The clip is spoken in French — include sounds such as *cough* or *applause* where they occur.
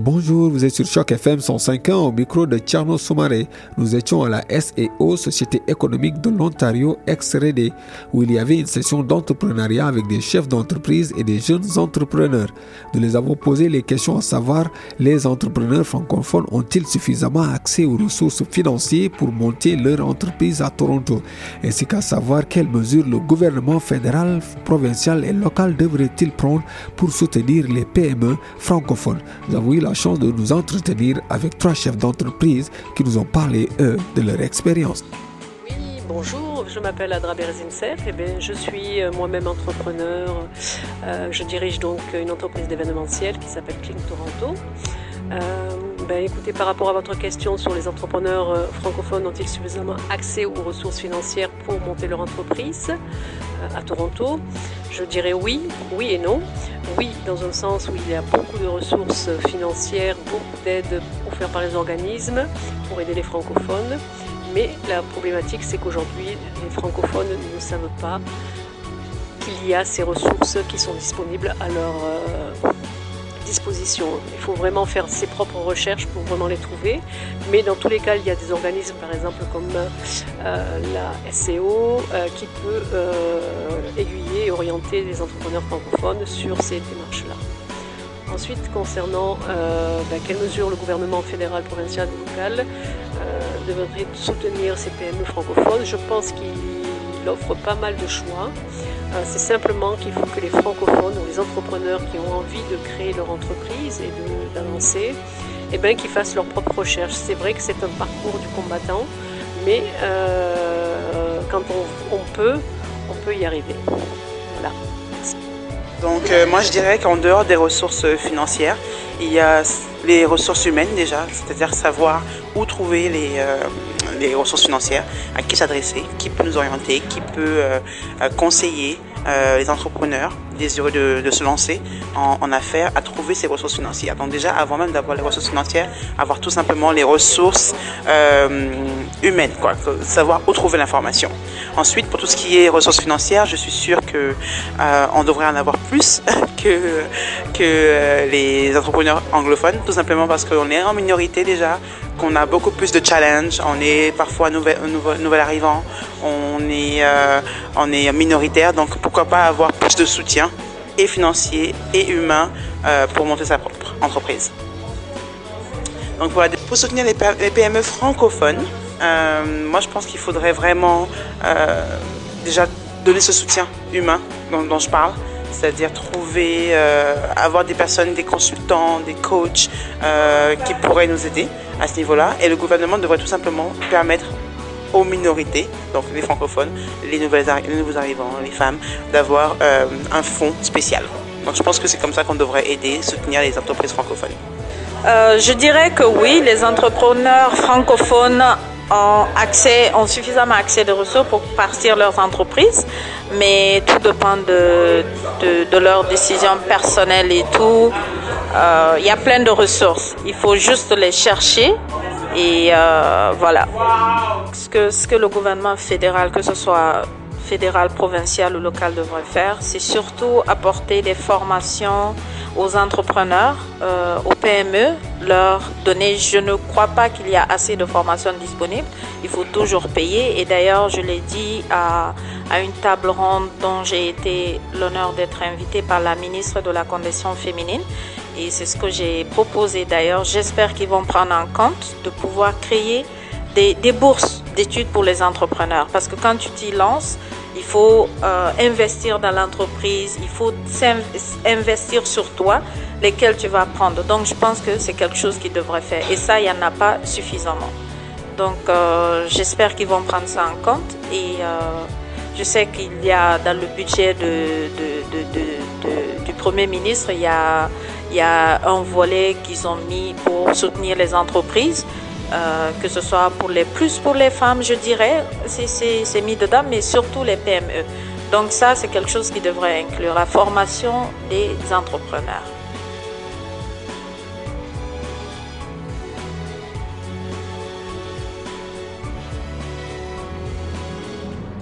Bonjour, vous êtes sur Choc FM 105 ans au micro de Tcherno Soumaré. Nous étions à la SEO, Société économique de l'Ontario, ex-RD, où il y avait une session d'entrepreneuriat avec des chefs d'entreprise et des jeunes entrepreneurs. Nous les avons posé les questions à savoir les entrepreneurs francophones ont-ils suffisamment accès aux ressources financières pour monter leur entreprise à Toronto, ainsi qu'à savoir quelles mesures le gouvernement fédéral, provincial et local devrait-il prendre pour soutenir les PME francophones? Chance de nous entretenir avec trois chefs d'entreprise qui nous ont parlé, eux, de leur expérience. Oui, bonjour, je m'appelle Adra Berzinsef, et bien, je suis euh, moi-même entrepreneur. Euh, je dirige donc une entreprise d'événementiel qui s'appelle Clean Toronto. Euh, ben, écoutez, par rapport à votre question sur les entrepreneurs francophones ont-ils suffisamment accès aux ressources financières pour monter leur entreprise à Toronto? Je dirais oui, oui et non. Oui, dans un sens où il y a beaucoup de ressources financières, beaucoup d'aides offertes par les organismes pour aider les francophones. Mais la problématique, c'est qu'aujourd'hui, les francophones ne savent pas qu'il y a ces ressources qui sont disponibles à leur euh, Il faut vraiment faire ses propres recherches pour vraiment les trouver. Mais dans tous les cas, il y a des organismes, par exemple comme euh, la SCO, euh, qui peut euh, aiguiller et orienter les entrepreneurs francophones sur ces démarches-là. Ensuite, concernant ben, quelles mesures le gouvernement fédéral, provincial et local devrait soutenir ces PME francophones, je pense qu'il offre pas mal de choix. Euh, c'est simplement qu'il faut que les francophones ou les entrepreneurs qui ont envie de créer leur entreprise et d'avancer, eh ben, qu'ils fassent leurs propres recherches. C'est vrai que c'est un parcours du combattant, mais euh, quand on, peut, on peut y arriver. Voilà. Donc euh, moi je dirais qu'en dehors des ressources financières, il y a les ressources humaines déjà, c'est-à-dire savoir où trouver les, les ressources financières, à qui s'adresser, qui peut nous orienter, qui peut euh, euh, conseiller euh, les entrepreneurs désireux de, se lancer en, affaires à trouver ces ressources financières. Donc déjà, avant même d'avoir les ressources financières, avoir tout simplement les ressources humaines, quoi, savoir où trouver l'information. Ensuite, pour tout ce qui est ressources financières, je suis sûre que on devrait en avoir plus *laughs* que que les entrepreneurs anglophones, tout simplement parce qu'on est en minorité déjà qu'on a beaucoup plus de challenges. On est parfois nouvel, nouvel, arrivant, on est, euh, on est minoritaire, donc pourquoi pas avoir plus de soutien et financier et humain euh, pour monter sa propre entreprise. Donc pour soutenir les, PME francophones, euh, moi je pense qu'il faudrait vraiment déjà donner ce soutien humain dont je parle c'est-à-dire trouver, euh, avoir des personnes, des consultants, des coachs euh, qui pourraient nous aider à ce niveau-là. Et le gouvernement devrait tout simplement permettre aux minorités, donc les francophones, les, nouvelles, les nouveaux arrivants, les femmes, d'avoir euh, un fonds spécial. Donc je pense que c'est comme ça qu'on devrait aider, soutenir les entreprises francophones. je dirais que oui, les entrepreneurs francophones ont, suffisamment accès de ressources pour partir leurs entreprises, mais tout dépend de, de, leurs décisions personnelles et tout. Euh, il y a plein de ressources. Il faut juste les chercher et euh, voilà. Ce que, ce que le gouvernement fédéral, que ce soit fédéral, provincial ou local devrait faire, c'est surtout apporter des formations aux entrepreneurs, euh, aux PME, leur donner, je ne crois pas qu'il y a assez de formations disponibles, il faut toujours payer. Et d'ailleurs, je l'ai dit à, à une table ronde dont j'ai été l'honneur d'être invitée par la ministre de la Condition féminine. Et c'est ce que j'ai proposé d'ailleurs. J'espère qu'ils vont prendre en compte de pouvoir créer des, des bourses d'études pour les entrepreneurs. Parce que quand tu t'y lances, il faut euh, investir dans l'entreprise, il faut investir sur toi, lesquels tu vas prendre. Donc je pense que c'est quelque chose qui devrait faire. Et ça, il n'y en a pas suffisamment. Donc euh, j'espère qu'ils vont prendre ça en compte. Et euh, je sais qu'il y a dans le budget du Premier ministre, il y a un volet qu'ils ont mis pour soutenir les entreprises. Euh, que ce soit pour les plus pour les femmes, je dirais, c'est mis dedans, mais surtout les PME. Donc ça, c'est quelque chose qui devrait inclure la formation des entrepreneurs.